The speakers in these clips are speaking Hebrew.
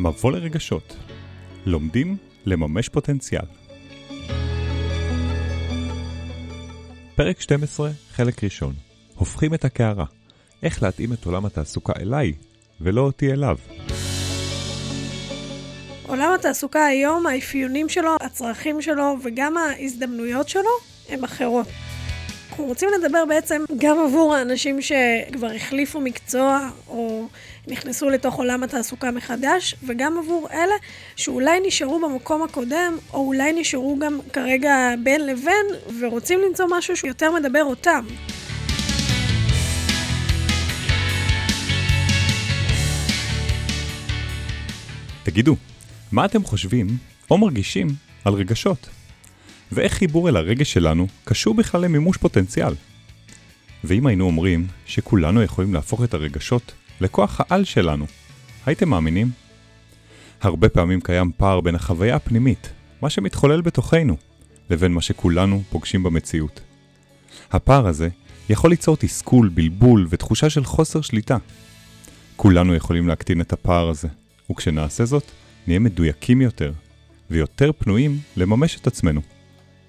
מבוא לרגשות. לומדים לממש פוטנציאל. פרק 12, חלק ראשון. הופכים את הקערה. איך להתאים את עולם התעסוקה אליי, ולא אותי אליו. עולם התעסוקה היום, האפיונים שלו, הצרכים שלו וגם ההזדמנויות שלו הם אחרות. אנחנו רוצים לדבר בעצם גם עבור האנשים שכבר החליפו מקצוע או נכנסו לתוך עולם התעסוקה מחדש, וגם עבור אלה שאולי נשארו במקום הקודם, או אולי נשארו גם כרגע בין לבין, ורוצים למצוא משהו שיותר מדבר אותם. תגידו, מה אתם חושבים או מרגישים על רגשות? ואיך חיבור אל הרגש שלנו קשור בכלל למימוש פוטנציאל? ואם היינו אומרים שכולנו יכולים להפוך את הרגשות לכוח העל שלנו, הייתם מאמינים? הרבה פעמים קיים פער בין החוויה הפנימית, מה שמתחולל בתוכנו, לבין מה שכולנו פוגשים במציאות. הפער הזה יכול ליצור תסכול, בלבול ותחושה של חוסר שליטה. כולנו יכולים להקטין את הפער הזה, וכשנעשה זאת, נהיה מדויקים יותר, ויותר פנויים לממש את עצמנו.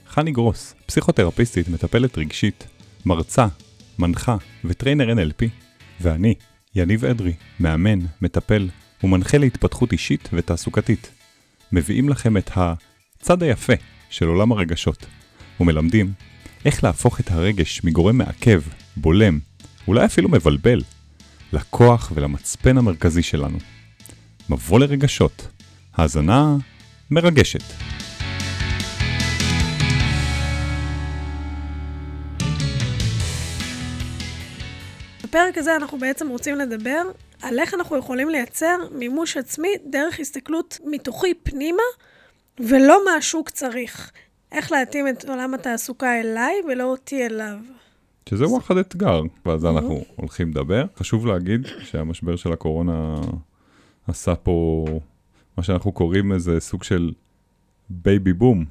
חני גרוס, פסיכותרפיסטית, מטפלת רגשית, מרצה, מנחה וטריינר NLP, ואני, יניב אדרי, מאמן, מטפל ומנחה להתפתחות אישית ותעסוקתית. מביאים לכם את הצד היפה של עולם הרגשות, ומלמדים איך להפוך את הרגש מגורם מעכב, בולם, אולי אפילו מבלבל, לכוח ולמצפן המרכזי שלנו. מבוא לרגשות. האזנה מרגשת. בפרק הזה אנחנו בעצם רוצים לדבר על איך אנחנו יכולים לייצר מימוש עצמי דרך הסתכלות מתוכי פנימה, ולא מה השוק צריך. איך להתאים את עולם התעסוקה אליי ולא אותי אליו. שזה וואחד אתגר, ועל זה אנחנו הולכים לדבר. חשוב להגיד שהמשבר של הקורונה עשה פה מה שאנחנו קוראים איזה סוג של baby boom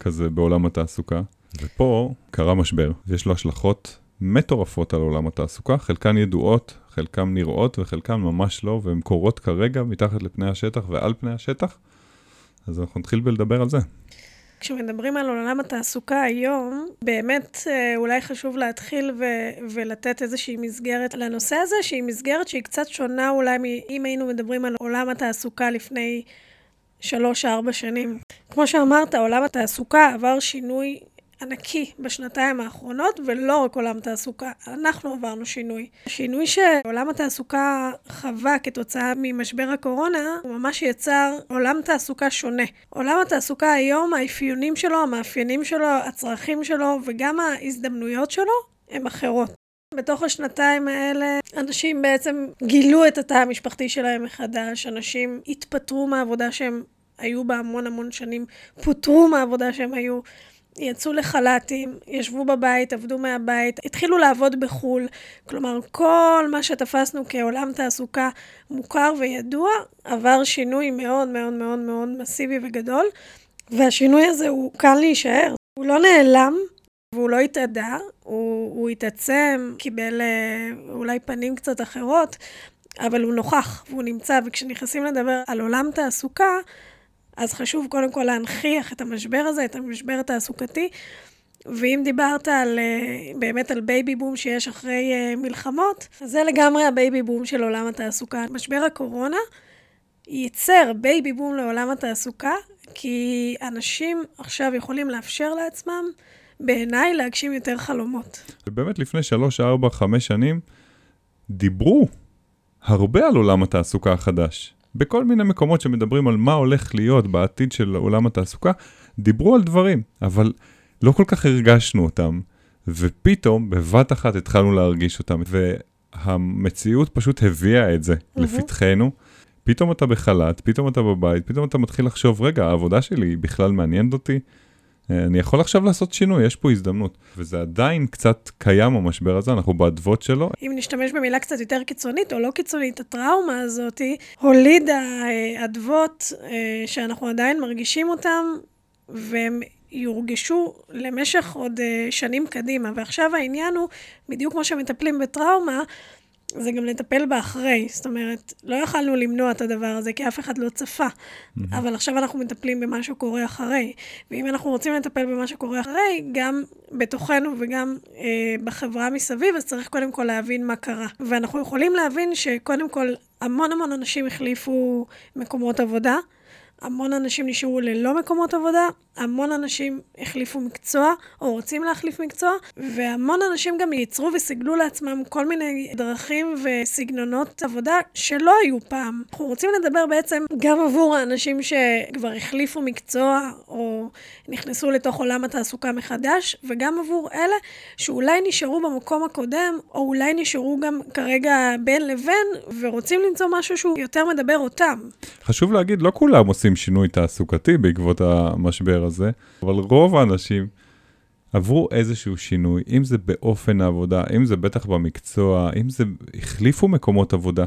כזה בעולם התעסוקה. ופה קרה משבר, ויש לו השלכות מטורפות על עולם התעסוקה, חלקן ידועות, חלקן נראות וחלקן ממש לא, והן קורות כרגע מתחת לפני השטח ועל פני השטח. אז אנחנו נתחיל בלדבר על זה. כשמדברים על עולם התעסוקה היום, באמת אה, אולי חשוב להתחיל ו- ולתת איזושהי מסגרת לנושא הזה, שהיא מסגרת שהיא קצת שונה אולי מאם היינו מדברים על עולם התעסוקה לפני שלוש-ארבע שנים. כמו שאמרת, עולם התעסוקה עבר שינוי ענקי בשנתיים האחרונות, ולא רק עולם תעסוקה, אנחנו עברנו שינוי. שינוי שעולם התעסוקה חווה כתוצאה ממשבר הקורונה, הוא ממש יצר עולם תעסוקה שונה. עולם התעסוקה היום, האפיונים שלו, המאפיינים שלו, הצרכים שלו, וגם ההזדמנויות שלו, הם אחרות. בתוך השנתיים האלה, אנשים בעצם גילו את התא המשפחתי שלהם מחדש, אנשים התפטרו מהעבודה שהם היו בה המון המון שנים, פוטרו מהעבודה שהם היו. יצאו לחל"תים, ישבו בבית, עבדו מהבית, התחילו לעבוד בחו"ל. כלומר, כל מה שתפסנו כעולם תעסוקה מוכר וידוע, עבר שינוי מאוד מאוד מאוד מאוד מסיבי וגדול, והשינוי הזה הוא קל להישאר. הוא לא נעלם, והוא לא התאדה, הוא, הוא התעצם, קיבל אה, אולי פנים קצת אחרות, אבל הוא נוכח והוא נמצא, וכשנכנסים לדבר על עולם תעסוקה, אז חשוב קודם כל להנכיח את המשבר הזה, את המשבר התעסוקתי. ואם דיברת על, אה, באמת על baby boom שיש אחרי אה, מלחמות, אז זה לגמרי ה baby boom של עולם התעסוקה. משבר הקורונה ייצר baby boom לעולם התעסוקה, כי אנשים עכשיו יכולים לאפשר לעצמם, בעיניי, להגשים יותר חלומות. ובאמת לפני שלוש, ארבע, חמש שנים, דיברו הרבה על עולם התעסוקה החדש. בכל מיני מקומות שמדברים על מה הולך להיות בעתיד של עולם התעסוקה, דיברו על דברים, אבל לא כל כך הרגשנו אותם, ופתאום בבת אחת התחלנו להרגיש אותם, והמציאות פשוט הביאה את זה mm-hmm. לפתחנו. פתאום אתה בחל"ת, פתאום אתה בבית, פתאום אתה מתחיל לחשוב, רגע, העבודה שלי היא בכלל מעניינת אותי? אה, אני יכול עכשיו לעשות שינוי, יש פה הזדמנות. וזה עדיין קצת קיים המשבר הזה, אנחנו באדוות שלו. אם נשתמש במילה קצת יותר קיצונית או לא קיצונית, הטראומה הזאת הולידה אה, אדוות אה, שאנחנו עדיין מרגישים אותם, והם יורגשו למשך עוד שנים קדימה. ועכשיו העניין הוא, בדיוק כמו שמטפלים בטראומה, זה גם לטפל באחרי. זאת אומרת, לא יכלנו למנוע את הדבר הזה, כי אף אחד לא צפה. Mm-hmm. אבל עכשיו אנחנו מטפלים במה שקורה אחרי. ואם אנחנו רוצים לטפל במה שקורה אחרי, גם בתוכנו וגם אה, בחברה מסביב, אז צריך קודם כל להבין מה קרה. ואנחנו יכולים להבין שקודם כל, המון המון אנשים החליפו מקומות עבודה. המון אנשים נשארו ללא מקומות עבודה, המון אנשים החליפו מקצוע, או רוצים להחליף מקצוע, והמון אנשים גם ייצרו וסיגלו לעצמם כל מיני דרכים וסגנונות עבודה שלא היו פעם. אנחנו רוצים לדבר בעצם גם עבור האנשים שכבר החליפו מקצוע, או נכנסו לתוך עולם התעסוקה מחדש, וגם עבור אלה שאולי נשארו במקום הקודם, או אולי נשארו גם כרגע בין לבין, ורוצים למצוא משהו שהוא יותר מדבר אותם. חשוב להגיד, לא כולם עושים שינוי תעסוקתי בעקבות המשבר הזה, אבל רוב האנשים עברו איזשהו שינוי, אם זה באופן העבודה, אם זה בטח במקצוע, אם זה החליפו מקומות עבודה.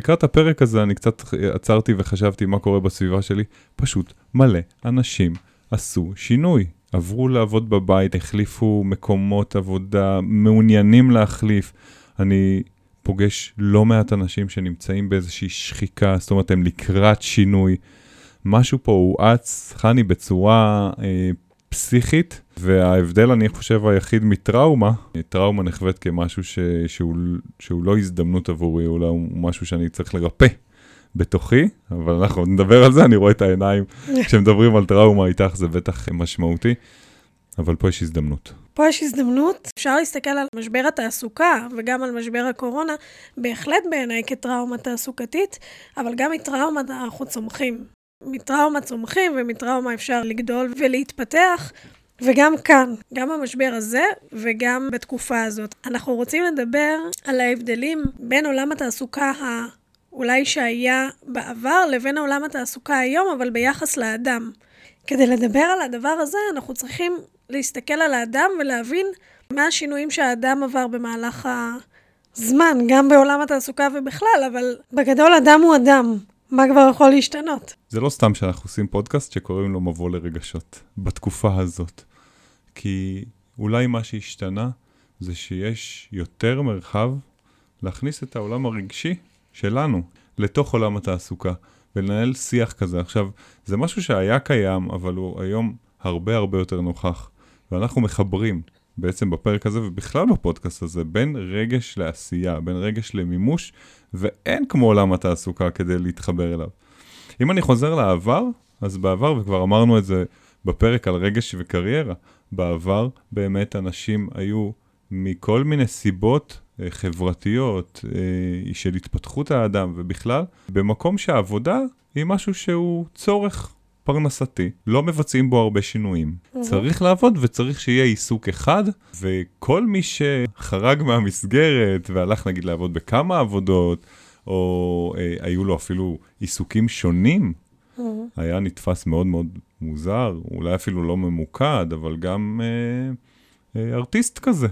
לקראת הפרק הזה אני קצת עצרתי וחשבתי מה קורה בסביבה שלי, פשוט מלא אנשים עשו שינוי. עברו לעבוד בבית, החליפו מקומות עבודה, מעוניינים להחליף. אני פוגש לא מעט אנשים שנמצאים באיזושהי שחיקה, זאת אומרת, הם לקראת שינוי. משהו פה הואץ, חני, בצורה אה, פסיכית, וההבדל, אני חושב, היחיד מטראומה, טראומה נחווית כמשהו ש, שהוא, שהוא לא הזדמנות עבורי, אולי הוא משהו שאני צריך לרפא. בתוכי, אבל אנחנו נדבר על זה, אני רואה את העיניים כשמדברים על טראומה איתך, זה בטח משמעותי, אבל פה יש הזדמנות. פה יש הזדמנות, אפשר להסתכל על משבר התעסוקה וגם על משבר הקורונה, בהחלט בעיניי כטראומה תעסוקתית, אבל גם מטראומה אנחנו צומחים. מטראומה צומחים ומטראומה אפשר לגדול ולהתפתח. וגם כאן, גם במשבר הזה וגם בתקופה הזאת. אנחנו רוצים לדבר על ההבדלים בין עולם התעסוקה אולי שהיה בעבר לבין עולם התעסוקה היום, אבל ביחס לאדם. כדי לדבר על הדבר הזה, אנחנו צריכים להסתכל על האדם ולהבין מה השינויים שהאדם עבר במהלך הזמן, גם בעולם התעסוקה ובכלל, אבל בגדול אדם הוא אדם. מה כבר יכול להשתנות? זה לא סתם שאנחנו עושים פודקאסט שקוראים לו מבוא לרגשות, בתקופה הזאת. כי אולי מה שהשתנה זה שיש יותר מרחב להכניס את העולם הרגשי שלנו לתוך עולם התעסוקה, ולנהל שיח כזה. עכשיו, זה משהו שהיה קיים, אבל הוא היום הרבה הרבה יותר נוכח. ואנחנו מחברים בעצם בפרק הזה ובכלל בפודקאסט הזה בין רגש לעשייה, בין רגש למימוש, ואין כמו עולם התעסוקה כדי להתחבר אליו. אם אני חוזר לעבר, אז בעבר, וכבר אמרנו את זה בפרק על רגש וקריירה, בעבר באמת אנשים היו מכל מיני סיבות אה, חברתיות, אה, של התפתחות האדם ובכלל, במקום שהעבודה היא משהו שהוא צורך פרנסתי, לא מבצעים בו הרבה שינויים. Mm-hmm. צריך לעבוד וצריך שיהיה עיסוק אחד, וכל מי שחרג מהמסגרת והלך נגיד לעבוד בכמה עבודות, או אה, היו לו אפילו עיסוקים שונים, mm-hmm. היה נתפס מאוד מאוד מוזר, אולי אפילו לא ממוקד, אבל גם אה, אה, ארטיסט כזה.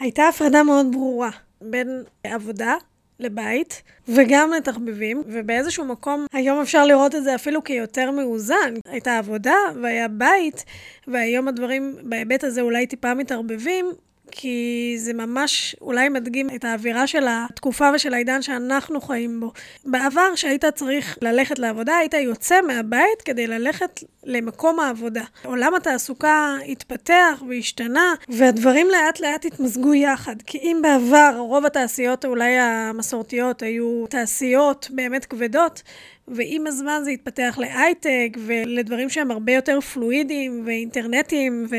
הייתה הפרדה מאוד ברורה בין עבודה לבית, וגם לתחביבים, ובאיזשהו מקום היום אפשר לראות את זה אפילו כיותר מאוזן. הייתה עבודה והיה בית, והיום הדברים בהיבט הזה אולי טיפה מתערבבים, כי זה ממש אולי מדגים את האווירה של התקופה ושל העידן שאנחנו חיים בו. בעבר, שהיית צריך ללכת לעבודה, היית יוצא מהבית כדי ללכת למקום העבודה. עולם התעסוקה התפתח והשתנה, והדברים לאט לאט התמזגו יחד. כי אם בעבר רוב התעשיות אולי המסורתיות היו תעשיות באמת כבדות, ועם הזמן זה התפתח להייטק ולדברים שהם הרבה יותר פלואידיים ואינטרנטיים ו...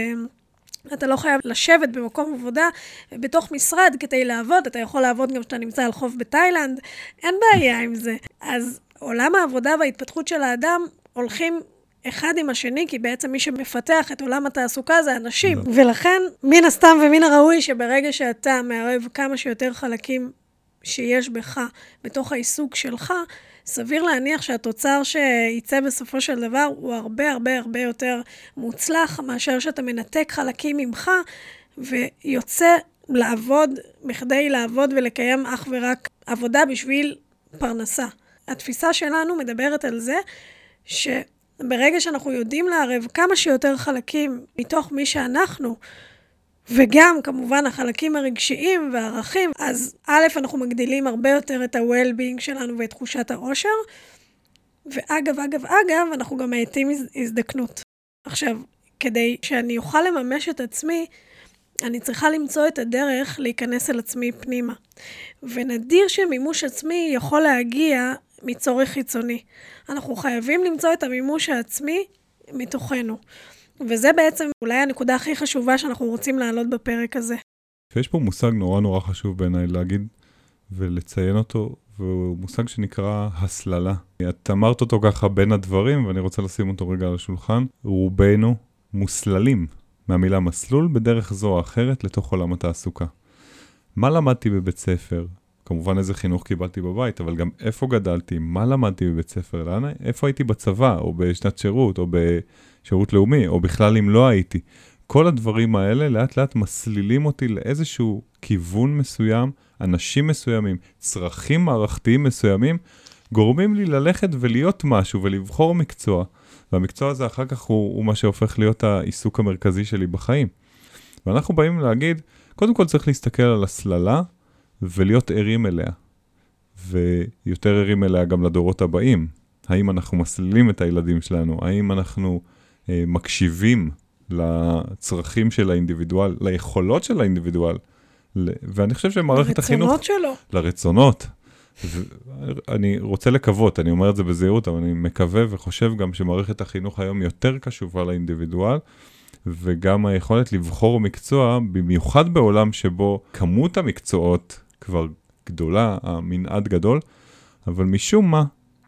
אתה לא חייב לשבת במקום עבודה בתוך משרד כדי לעבוד, אתה יכול לעבוד גם כשאתה נמצא על חוף בתאילנד, אין בעיה עם זה. אז עולם העבודה וההתפתחות של האדם הולכים אחד עם השני, כי בעצם מי שמפתח את עולם התעסוקה זה אנשים. לא. ולכן, מן הסתם ומן הראוי שברגע שאתה מערב כמה שיותר חלקים שיש בך, בתוך העיסוק שלך, סביר להניח שהתוצר שייצא בסופו של דבר הוא הרבה הרבה הרבה יותר מוצלח מאשר שאתה מנתק חלקים ממך ויוצא לעבוד בכדי לעבוד ולקיים אך ורק עבודה בשביל פרנסה. התפיסה שלנו מדברת על זה שברגע שאנחנו יודעים לערב כמה שיותר חלקים מתוך מי שאנחנו, וגם כמובן החלקים הרגשיים והערכים, אז א', אנחנו מגדילים הרבה יותר את ה-well-being שלנו ואת תחושת העושר, ואגב, אגב, אגב, אנחנו גם מאטים הזדקנות. עכשיו, כדי שאני אוכל לממש את עצמי, אני צריכה למצוא את הדרך להיכנס אל עצמי פנימה. ונדיר שמימוש עצמי יכול להגיע מצורך חיצוני. אנחנו חייבים למצוא את המימוש העצמי מתוכנו. וזה בעצם אולי הנקודה הכי חשובה שאנחנו רוצים להעלות בפרק הזה. יש פה מושג נורא נורא חשוב בעיניי להגיד ולציין אותו, והוא מושג שנקרא הסללה. את אמרת אותו ככה בין הדברים, ואני רוצה לשים אותו רגע על השולחן. רובנו מוסללים מהמילה מסלול בדרך זו או אחרת לתוך עולם התעסוקה. מה למדתי בבית ספר? כמובן איזה חינוך קיבלתי בבית, אבל גם איפה גדלתי, מה למדתי בבית ספר, לאן, איפה הייתי בצבא, או בשנת שירות, או בשירות לאומי, או בכלל אם לא הייתי. כל הדברים האלה לאט לאט מסלילים אותי לאיזשהו כיוון מסוים, אנשים מסוימים, צרכים מערכתיים מסוימים, גורמים לי ללכת ולהיות משהו ולבחור מקצוע. והמקצוע הזה אחר כך הוא, הוא מה שהופך להיות העיסוק המרכזי שלי בחיים. ואנחנו באים להגיד, קודם כל צריך להסתכל על הסללה ולהיות ערים אליה. ויותר ערים אליה גם לדורות הבאים. האם אנחנו מסלילים את הילדים שלנו? האם אנחנו מקשיבים לצרכים של האינדיבידואל, ליכולות של האינדיבידואל? ואני חושב שמערכת החינוך... לרצונות שלו. לרצונות. אני רוצה לקוות, אני אומר את זה בזהירות, אבל אני מקווה וחושב גם שמערכת החינוך היום יותר קשובה לאינדיבידואל, וגם היכולת לבחור מקצוע, במיוחד בעולם שבו כמות המקצועות כבר גדולה, המנעד גדול, אבל משום מה,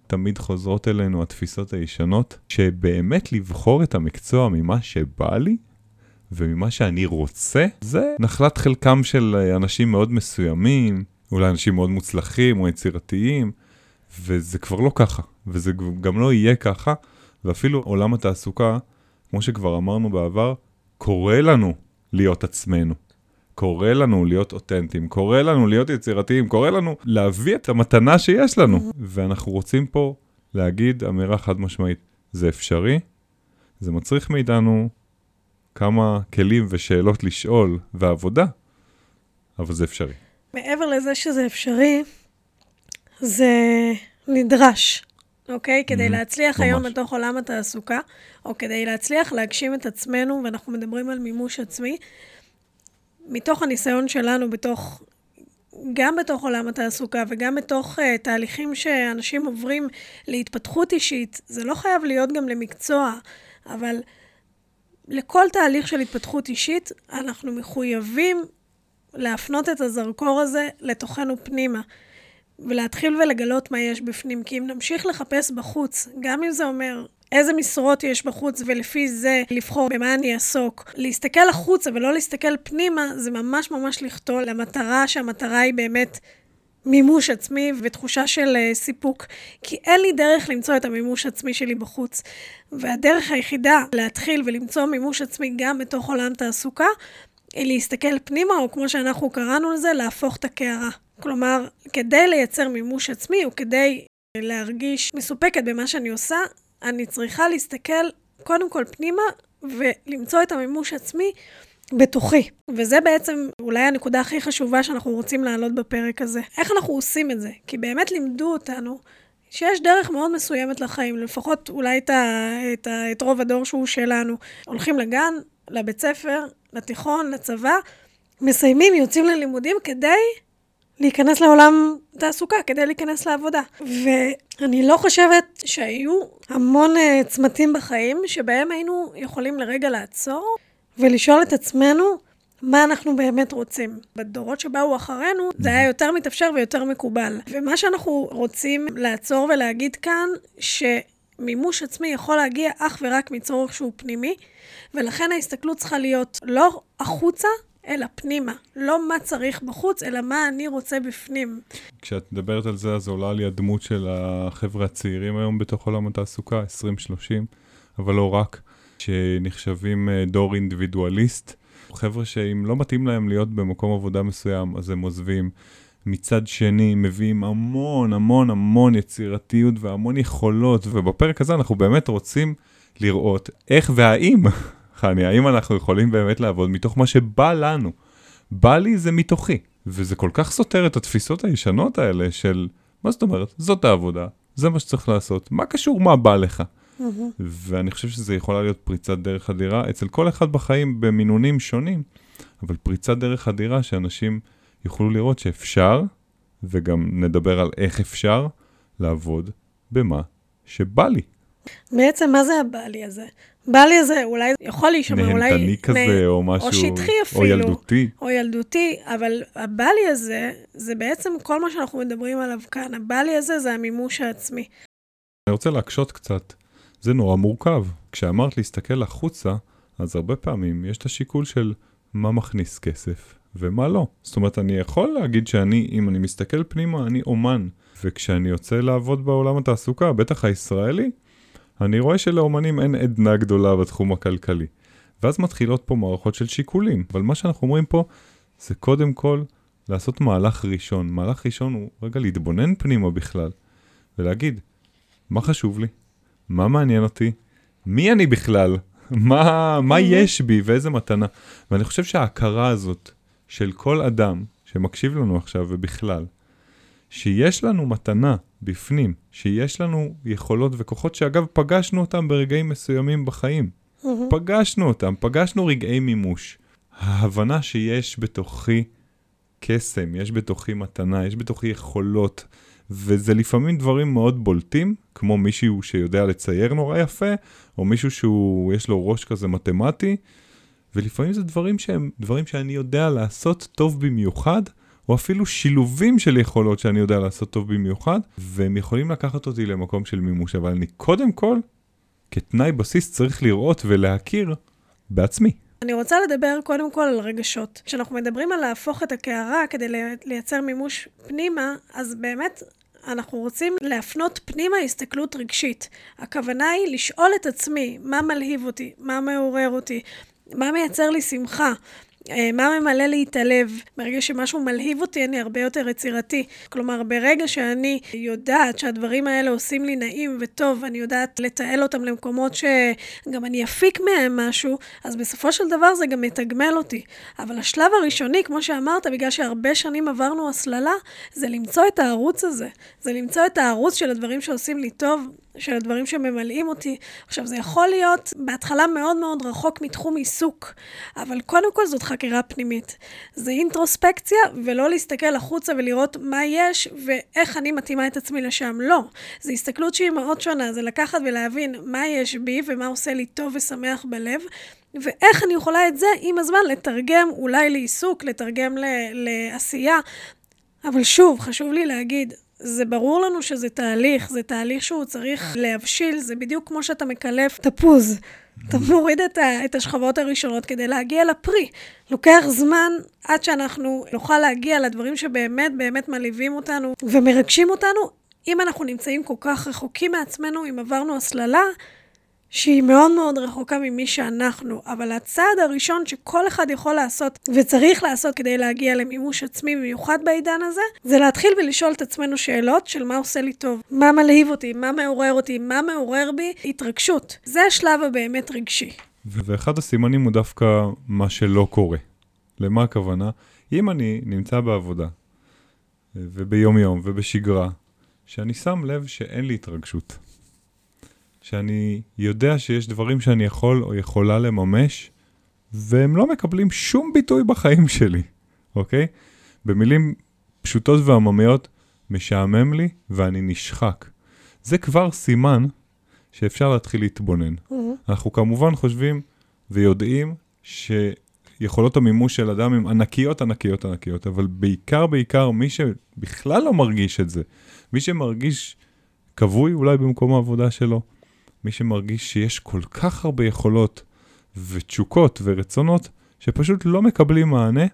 תמיד חוזרות אלינו התפיסות הישנות, שבאמת לבחור את המקצוע ממה שבא לי, וממה שאני רוצה, זה נחלת חלקם של אנשים מאוד מסוימים, אולי אנשים מאוד מוצלחים או יצירתיים, וזה כבר לא ככה, וזה גם לא יהיה ככה, ואפילו עולם התעסוקה, כמו שכבר אמרנו בעבר, קורא לנו להיות עצמנו. קורא לנו להיות אותנטיים, קורא לנו להיות יצירתיים, קורא לנו להביא את המתנה שיש לנו. ואנחנו רוצים פה להגיד אמירה חד משמעית, זה אפשרי, זה מצריך מאיתנו כמה כלים ושאלות לשאול ועבודה, אבל זה אפשרי. מעבר לזה שזה אפשרי, זה נדרש, אוקיי? כדי mm-hmm, להצליח ממש. היום בתוך עולם התעסוקה, או כדי להצליח להגשים את עצמנו, ואנחנו מדברים על מימוש עצמי, מתוך הניסיון שלנו, בתוך, גם בתוך עולם התעסוקה וגם בתוך uh, תהליכים שאנשים עוברים להתפתחות אישית, זה לא חייב להיות גם למקצוע, אבל לכל תהליך של התפתחות אישית, אנחנו מחויבים להפנות את הזרקור הזה לתוכנו פנימה, ולהתחיל ולגלות מה יש בפנים. כי אם נמשיך לחפש בחוץ, גם אם זה אומר איזה משרות יש בחוץ, ולפי זה לבחור במה אני אעסוק. להסתכל החוצה ולא להסתכל פנימה, זה ממש ממש לחטוא למטרה, שהמטרה היא באמת מימוש עצמי ותחושה של uh, סיפוק. כי אין לי דרך למצוא את המימוש עצמי שלי בחוץ. והדרך היחידה להתחיל ולמצוא מימוש עצמי גם בתוך עולם תעסוקה, להסתכל פנימה, או כמו שאנחנו קראנו לזה, להפוך את הקערה. כלומר, כדי לייצר מימוש עצמי, או כדי להרגיש מסופקת במה שאני עושה, אני צריכה להסתכל קודם כל פנימה, ולמצוא את המימוש עצמי בתוכי. וזה בעצם אולי הנקודה הכי חשובה שאנחנו רוצים להעלות בפרק הזה. איך אנחנו עושים את זה? כי באמת לימדו אותנו שיש דרך מאוד מסוימת לחיים, לפחות אולי את, ה, את, ה, את רוב הדור שהוא שלנו. הולכים לגן, לבית ספר, לתיכון, לצבא, מסיימים, יוצאים ללימודים כדי להיכנס לעולם תעסוקה, כדי להיכנס לעבודה. ואני לא חושבת שהיו המון uh, צמתים בחיים שבהם היינו יכולים לרגע לעצור ולשאול את עצמנו מה אנחנו באמת רוצים. בדורות שבאו אחרינו, זה היה יותר מתאפשר ויותר מקובל. ומה שאנחנו רוצים לעצור ולהגיד כאן, שמימוש עצמי יכול להגיע אך ורק מצורך שהוא פנימי, ולכן ההסתכלות צריכה להיות לא החוצה, אלא פנימה. לא מה צריך בחוץ, אלא מה אני רוצה בפנים. כשאת מדברת על זה, אז עולה לי הדמות של החבר'ה הצעירים היום בתוך עולם התעסוקה, 20-30, אבל לא רק, שנחשבים אה, דור אינדיבידואליסט. חבר'ה שאם לא מתאים להם להיות במקום עבודה מסוים, אז הם עוזבים. מצד שני, מביאים המון המון המון יצירתיות והמון יכולות, ובפרק הזה אנחנו באמת רוצים לראות איך והאם חני, האם אנחנו יכולים באמת לעבוד מתוך מה שבא לנו? בא לי זה מתוכי. וזה כל כך סותר את התפיסות הישנות האלה של, מה זאת אומרת? זאת העבודה, זה מה שצריך לעשות, מה קשור מה בא לך? ואני חושב שזה יכולה להיות פריצת דרך אדירה אצל כל אחד בחיים במינונים שונים, אבל פריצת דרך אדירה שאנשים יוכלו לראות שאפשר, וגם נדבר על איך אפשר, לעבוד במה שבא לי. בעצם, מה זה הבא לי הזה? בא לי הזה אולי יכול להישמע, אולי... נהנתני כזה, או משהו... או שטחי אפילו. או ילדותי. או ילדותי, אבל הבא לי הזה, זה בעצם כל מה שאנחנו מדברים עליו כאן. הבא לי הזה זה המימוש העצמי. אני רוצה להקשות קצת. זה נורא מורכב. כשאמרת להסתכל החוצה, אז הרבה פעמים יש את השיקול של מה מכניס כסף ומה לא. זאת אומרת, אני יכול להגיד שאני, אם אני מסתכל פנימה, אני אומן. וכשאני יוצא לעבוד בעולם התעסוקה, בטח הישראלי, אני רואה שלאומנים אין עדנה גדולה בתחום הכלכלי. ואז מתחילות פה מערכות של שיקולים. אבל מה שאנחנו אומרים פה, זה קודם כל לעשות מהלך ראשון. מהלך ראשון הוא רגע להתבונן פנימה בכלל, ולהגיד, מה חשוב לי? מה מעניין אותי? מי אני בכלל? מה, מה יש בי ואיזה מתנה? ואני חושב שההכרה הזאת של כל אדם שמקשיב לנו עכשיו ובכלל, שיש לנו מתנה בפנים, שיש לנו יכולות וכוחות שאגב פגשנו אותם ברגעים מסוימים בחיים. פגשנו אותם, פגשנו רגעי מימוש. ההבנה שיש בתוכי קסם, יש בתוכי מתנה, יש בתוכי יכולות, וזה לפעמים דברים מאוד בולטים, כמו מישהו שיודע לצייר נורא יפה, או מישהו שהוא, יש לו ראש כזה מתמטי, ולפעמים זה דברים שהם דברים שאני יודע לעשות טוב במיוחד, או אפילו שילובים של יכולות שאני יודע לעשות טוב במיוחד, והם יכולים לקחת אותי למקום של מימוש, אבל אני קודם כל, כתנאי בסיס, צריך לראות ולהכיר בעצמי. אני רוצה לדבר קודם כל על רגשות. כשאנחנו מדברים על להפוך את הקערה כדי לייצר מימוש פנימה, אז באמת אנחנו רוצים להפנות פנימה הסתכלות רגשית. הכוונה היא לשאול את עצמי מה מלהיב אותי, מה מעורר אותי, מה מייצר לי שמחה. אה, מה ממלא לי את הלב? ברגע שמשהו מלהיב אותי, אני הרבה יותר יצירתי. כלומר, ברגע שאני יודעת שהדברים האלה עושים לי נעים וטוב, אני יודעת לתעל אותם למקומות שגם אני אפיק מהם משהו, אז בסופו של דבר זה גם מתגמל אותי. אבל השלב הראשוני, כמו שאמרת, בגלל שהרבה שנים עברנו הסללה, זה למצוא את הערוץ הזה. זה למצוא את הערוץ של הדברים שעושים לי טוב, של הדברים שממלאים אותי. עכשיו, זה יכול להיות בהתחלה מאוד מאוד רחוק מתחום עיסוק, אבל קודם כל זאת חקירה פנימית. זה אינטרוספקציה, ולא להסתכל החוצה ולראות מה יש ואיך אני מתאימה את עצמי לשם. לא. זו הסתכלות שהיא מאוד שונה, זה לקחת ולהבין מה יש בי ומה עושה לי טוב ושמח בלב. ואיך אני יכולה את זה עם הזמן לתרגם אולי לעיסוק, לתרגם ל- לעשייה. אבל שוב, חשוב לי להגיד, זה ברור לנו שזה תהליך, זה תהליך שהוא צריך להבשיל, זה בדיוק כמו שאתה מקלף תפוז. אתה מוריד את, ה, את השכבות הראשונות כדי להגיע לפרי. לוקח זמן עד שאנחנו נוכל להגיע לדברים שבאמת באמת מלהיבים אותנו ומרגשים אותנו. אם אנחנו נמצאים כל כך רחוקים מעצמנו, אם עברנו הסללה, שהיא מאוד מאוד רחוקה ממי שאנחנו, אבל הצעד הראשון שכל אחד יכול לעשות וצריך לעשות כדי להגיע למימוש עצמי, במיוחד בעידן הזה, זה להתחיל ולשאול את עצמנו שאלות של מה עושה לי טוב, מה מלהיב אותי, מה מעורר אותי, מה מעורר בי התרגשות. זה השלב הבאמת רגשי. ואחד הסימנים הוא דווקא מה שלא קורה. למה הכוונה? אם אני נמצא בעבודה, וביום יום ובשגרה, שאני שם לב שאין לי התרגשות. שאני יודע שיש דברים שאני יכול או יכולה לממש, והם לא מקבלים שום ביטוי בחיים שלי, אוקיי? במילים פשוטות ועממיות, משעמם לי ואני נשחק. זה כבר סימן שאפשר להתחיל להתבונן. Mm-hmm. אנחנו כמובן חושבים ויודעים שיכולות המימוש של אדם הן ענקיות, ענקיות, ענקיות, אבל בעיקר, בעיקר, מי שבכלל לא מרגיש את זה, מי שמרגיש כבוי אולי במקום העבודה שלו, מי שמרגיש שיש כל כך הרבה יכולות ותשוקות ורצונות שפשוט לא מקבלים מענה,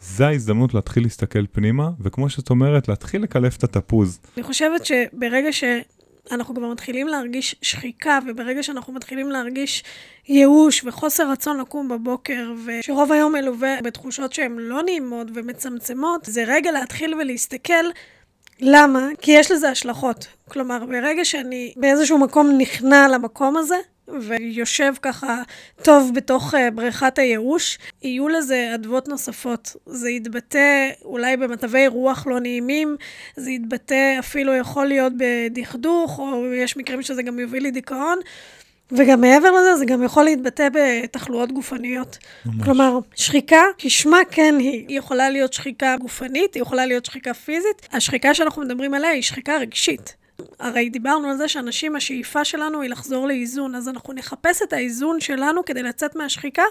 זה ההזדמנות להתחיל להסתכל פנימה, וכמו שאת אומרת, להתחיל לקלף את התפוז. אני חושבת שברגע שאנחנו כבר מתחילים להרגיש שחיקה, וברגע שאנחנו מתחילים להרגיש ייאוש וחוסר רצון לקום בבוקר, ושרוב היום מלווה בתחושות שהן לא נעימות ומצמצמות, זה רגע להתחיל ולהסתכל למה? כי יש לזה השלכות. כלומר, ברגע שאני באיזשהו מקום נכנע למקום הזה, ויושב ככה טוב בתוך אה, בריכת הייאוש, יהיו לזה אדוות נוספות. זה יתבטא אולי במצבי רוח לא נעימים, זה יתבטא אפילו יכול להיות בדכדוך, או יש מקרים שזה גם יוביל לדיכאון. וגם מעבר לזה, זה גם יכול להתבטא בתחלואות גופניות. ממש. כלומר, שחיקה, כשמה כן היא, היא יכולה להיות שחיקה גופנית, היא יכולה להיות שחיקה פיזית. השחיקה שאנחנו מדברים עליה היא שחיקה רגשית. הרי דיברנו על זה שאנשים, השאיפה שלנו היא לחזור לאיזון, אז אנחנו נחפש את האיזון שלנו כדי לצאת מהשחיקה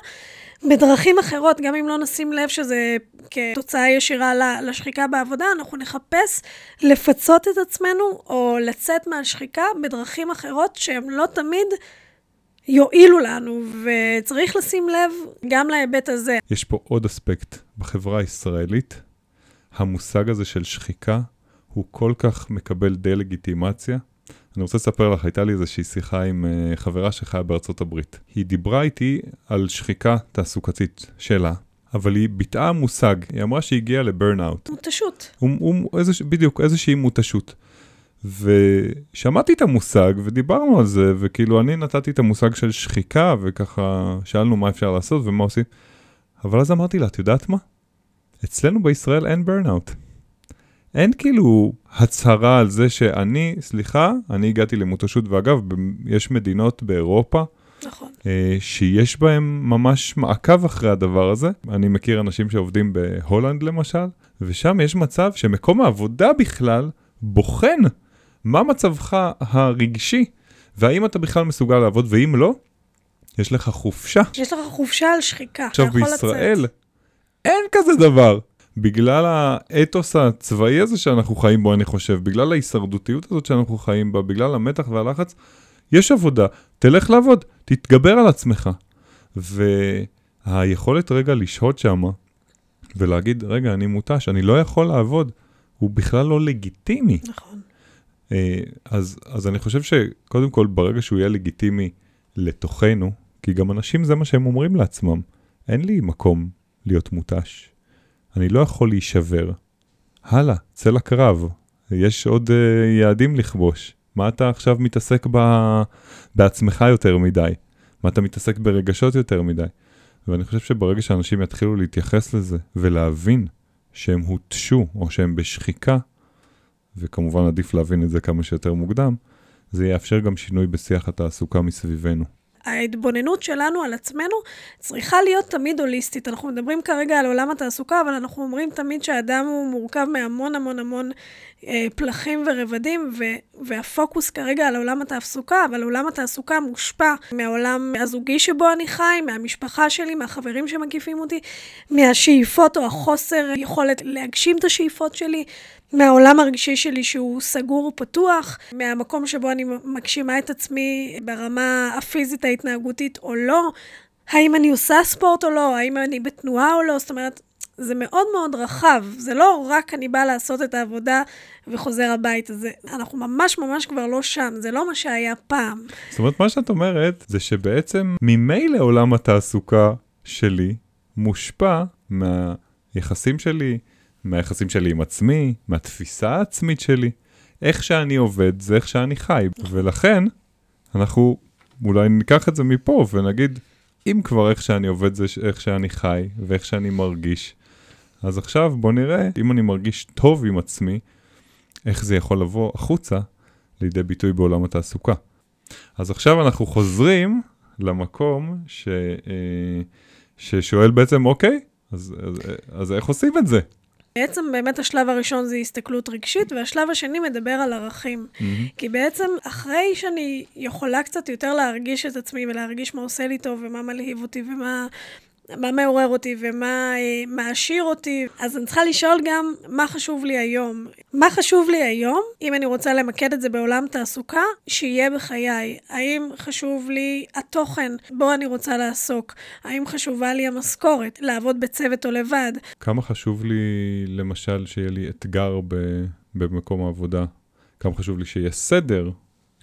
בדרכים אחרות, גם אם לא נשים לב שזה כתוצאה ישירה לשחיקה בעבודה, אנחנו נחפש לפצות את עצמנו או לצאת מהשחיקה בדרכים אחרות שהן לא תמיד יועילו לנו, וצריך לשים לב גם להיבט הזה. יש פה עוד אספקט בחברה הישראלית, המושג הזה של שחיקה הוא כל כך מקבל דה-לגיטימציה. אני רוצה לספר לך, הייתה לי איזושהי שיחה עם uh, חברה שחיה בארצות הברית. היא דיברה איתי על שחיקה תעסוקתית שלה, אבל היא ביטאה מושג, היא אמרה שהיא הגיעה לברנאוט. מותשות. הוא, הוא, איזה, בדיוק, איזושהי מותשות. ושמעתי את המושג ודיברנו על זה, וכאילו אני נתתי את המושג של שחיקה, וככה שאלנו מה אפשר לעשות ומה עושים. אבל אז אמרתי לה, את יודעת מה? אצלנו בישראל אין ברנאוט. אין כאילו הצהרה על זה שאני, סליחה, אני הגעתי למותשות, ואגב, יש מדינות באירופה, נכון. אה, שיש בהן ממש מעקב אחרי הדבר הזה. אני מכיר אנשים שעובדים בהולנד למשל, ושם יש מצב שמקום העבודה בכלל בוחן מה מצבך הרגשי, והאם אתה בכלל מסוגל לעבוד, ואם לא, יש לך חופשה. יש לך חופשה על שחיקה, עכשיו בישראל, לצאת. אין כזה דבר. בגלל האתוס הצבאי הזה שאנחנו חיים בו, אני חושב, בגלל ההישרדותיות הזאת שאנחנו חיים בה, בגלל המתח והלחץ, יש עבודה, תלך לעבוד, תתגבר על עצמך. והיכולת רגע לשהות שמה ולהגיד, רגע, אני מותש, אני לא יכול לעבוד, הוא בכלל לא לגיטימי. נכון. אה, אז, אז אני חושב שקודם כל, ברגע שהוא יהיה לגיטימי לתוכנו, כי גם אנשים זה מה שהם אומרים לעצמם, אין לי מקום להיות מותש. אני לא יכול להישבר. הלאה, צא לקרב, יש עוד uh, יעדים לכבוש. מה אתה עכשיו מתעסק ב... בעצמך יותר מדי? מה אתה מתעסק ברגשות יותר מדי? ואני חושב שברגע שאנשים יתחילו להתייחס לזה ולהבין שהם הותשו או שהם בשחיקה, וכמובן עדיף להבין את זה כמה שיותר מוקדם, זה יאפשר גם שינוי בשיח התעסוקה מסביבנו. ההתבוננות שלנו על עצמנו צריכה להיות תמיד הוליסטית. אנחנו מדברים כרגע על עולם התעסוקה, אבל אנחנו אומרים תמיד שהאדם הוא מורכב מהמון המון המון אה, פלחים ורבדים, ו, והפוקוס כרגע על עולם התעסוקה, אבל עולם התעסוקה מושפע מהעולם הזוגי שבו אני חי, מהמשפחה שלי, מהחברים שמקיפים אותי, מהשאיפות או החוסר יכולת להגשים את השאיפות שלי, מהעולם הרגשי שלי שהוא סגור ופתוח, מהמקום שבו אני מגשימה את עצמי ברמה הפיזית ההתנהגותית או לא, האם אני עושה ספורט או לא, האם אני בתנועה או לא, זאת אומרת, זה מאוד מאוד רחב, זה לא רק אני באה לעשות את העבודה וחוזר הביתה, זה, אנחנו ממש ממש כבר לא שם, זה לא מה שהיה פעם. זאת אומרת, מה שאת אומרת זה שבעצם ממילא עולם התעסוקה שלי מושפע מהיחסים שלי, מהיחסים שלי עם עצמי, מהתפיסה העצמית שלי. איך שאני עובד זה איך שאני חי, ולכן אנחנו אולי ניקח את זה מפה ונגיד, אם כבר איך שאני עובד זה איך שאני חי ואיך שאני מרגיש, אז עכשיו בוא נראה, אם אני מרגיש טוב עם עצמי, איך זה יכול לבוא החוצה לידי ביטוי בעולם התעסוקה. אז עכשיו אנחנו חוזרים למקום ש, אה, ששואל בעצם, אוקיי, אז, אז, אז איך עושים את זה? בעצם באמת השלב הראשון זה הסתכלות רגשית, והשלב השני מדבר על ערכים. Mm-hmm. כי בעצם אחרי שאני יכולה קצת יותר להרגיש את עצמי ולהרגיש מה עושה לי טוב ומה מלהיב אותי ומה מה מעורר אותי ומה אה, מעשיר אותי. אז אני צריכה לשאול גם מה חשוב לי היום. מה חשוב לי היום, אם אני רוצה למקד את זה בעולם תעסוקה, שיהיה בחיי. האם חשוב לי התוכן בו אני רוצה לעסוק? האם חשובה לי המשכורת, לעבוד בצוות או לבד? כמה חשוב לי, למשל, שיהיה לי אתגר במקום העבודה? כמה חשוב לי שיהיה סדר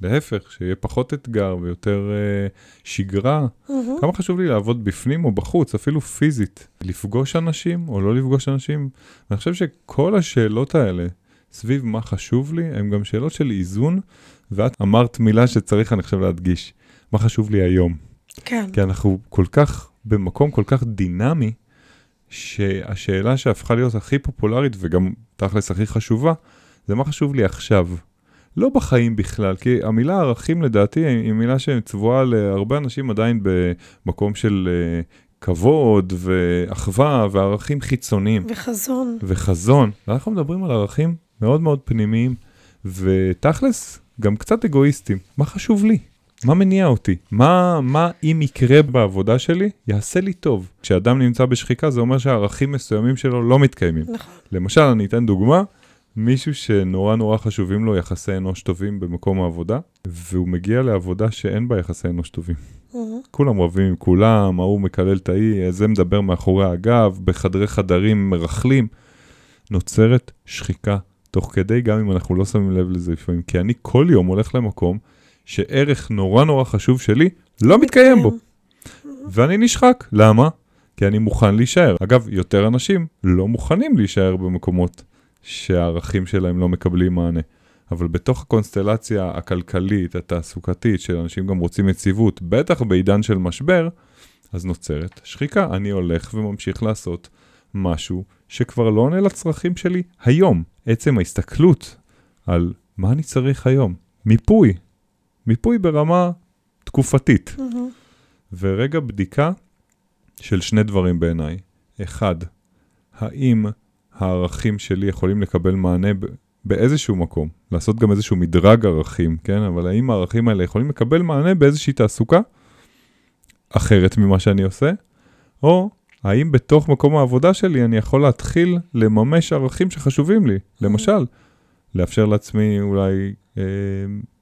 להפך, שיהיה פחות אתגר ויותר uh, שגרה. Mm-hmm. כמה חשוב לי לעבוד בפנים או בחוץ, אפילו פיזית, לפגוש אנשים או לא לפגוש אנשים. ואני חושב שכל השאלות האלה, סביב מה חשוב לי, הן גם שאלות של איזון, ואת אמרת מילה שצריך, אני חושב, להדגיש. מה חשוב לי היום. כן. כי אנחנו כל כך, במקום כל כך דינמי, שהשאלה שהפכה להיות הכי פופולרית וגם תכלס הכי חשובה, זה מה חשוב לי עכשיו. לא בחיים בכלל, כי המילה ערכים לדעתי היא מילה שצבועה להרבה אנשים עדיין במקום של uh, כבוד ואחווה וערכים חיצוניים. וחזון. וחזון. ואנחנו מדברים על ערכים מאוד מאוד פנימיים, ותכלס, גם קצת אגואיסטים. מה חשוב לי? מה מניע אותי? מה, מה אם יקרה בעבודה שלי, יעשה לי טוב. כשאדם נמצא בשחיקה, זה אומר שהערכים מסוימים שלו לא מתקיימים. נכון. למשל, אני אתן דוגמה, מישהו שנורא נורא חשובים לו יחסי אנוש טובים במקום העבודה, והוא מגיע לעבודה שאין בה יחסי אנוש טובים. כולם רבים עם כולם, ההוא מקלל את ההיא, זה מדבר מאחורי הגב, בחדרי חדרים מרכלים. נוצרת שחיקה תוך כדי, גם אם אנחנו לא שמים לב לזה לפעמים. כי אני כל יום הולך למקום שערך נורא נורא חשוב שלי לא מתקיים בו. ואני נשחק. למה? כי אני מוכן להישאר. אגב, יותר אנשים לא מוכנים להישאר במקומות שהערכים שלהם לא מקבלים מענה. אבל בתוך הקונסטלציה הכלכלית, התעסוקתית, שאנשים גם רוצים יציבות, בטח בעידן של משבר, אז נוצרת שחיקה. אני הולך וממשיך לעשות משהו שכבר לא עונה לצרכים שלי היום. עצם ההסתכלות על מה אני צריך היום, מיפוי, מיפוי ברמה תקופתית. מהמם. ורגע בדיקה של שני דברים בעיניי. אחד, האם הערכים שלי יכולים לקבל מענה באיזשהו מקום, לעשות גם איזשהו מדרג ערכים, כן? אבל האם הערכים האלה יכולים לקבל מענה באיזושהי תעסוקה אחרת ממה שאני עושה? או האם בתוך מקום העבודה שלי אני יכול להתחיל לממש ערכים שחשובים לי? למשל, לאפשר לעצמי אולי אה,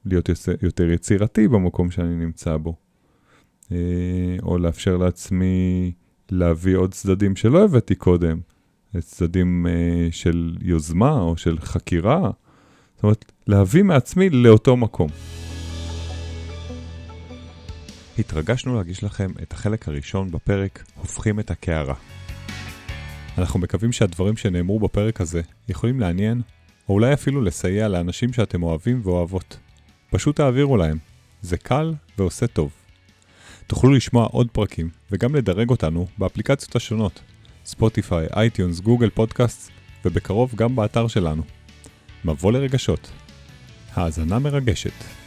להיות יותר יצירתי במקום שאני נמצא בו. אה, או לאפשר לעצמי להביא עוד צדדים שלא הבאתי קודם, צדדים אה, של יוזמה או של חקירה. זאת אומרת, להביא מעצמי לאותו מקום. התרגשנו להגיש לכם את החלק הראשון בפרק הופכים את הקערה. אנחנו מקווים שהדברים שנאמרו בפרק הזה יכולים לעניין, או אולי אפילו לסייע לאנשים שאתם אוהבים ואוהבות. פשוט תעבירו להם, זה קל ועושה טוב. תוכלו לשמוע עוד פרקים וגם לדרג אותנו באפליקציות השונות, Spotify, iTunes, Google Podcast, ובקרוב גם באתר שלנו. מבוא לרגשות. האזנה מרגשת.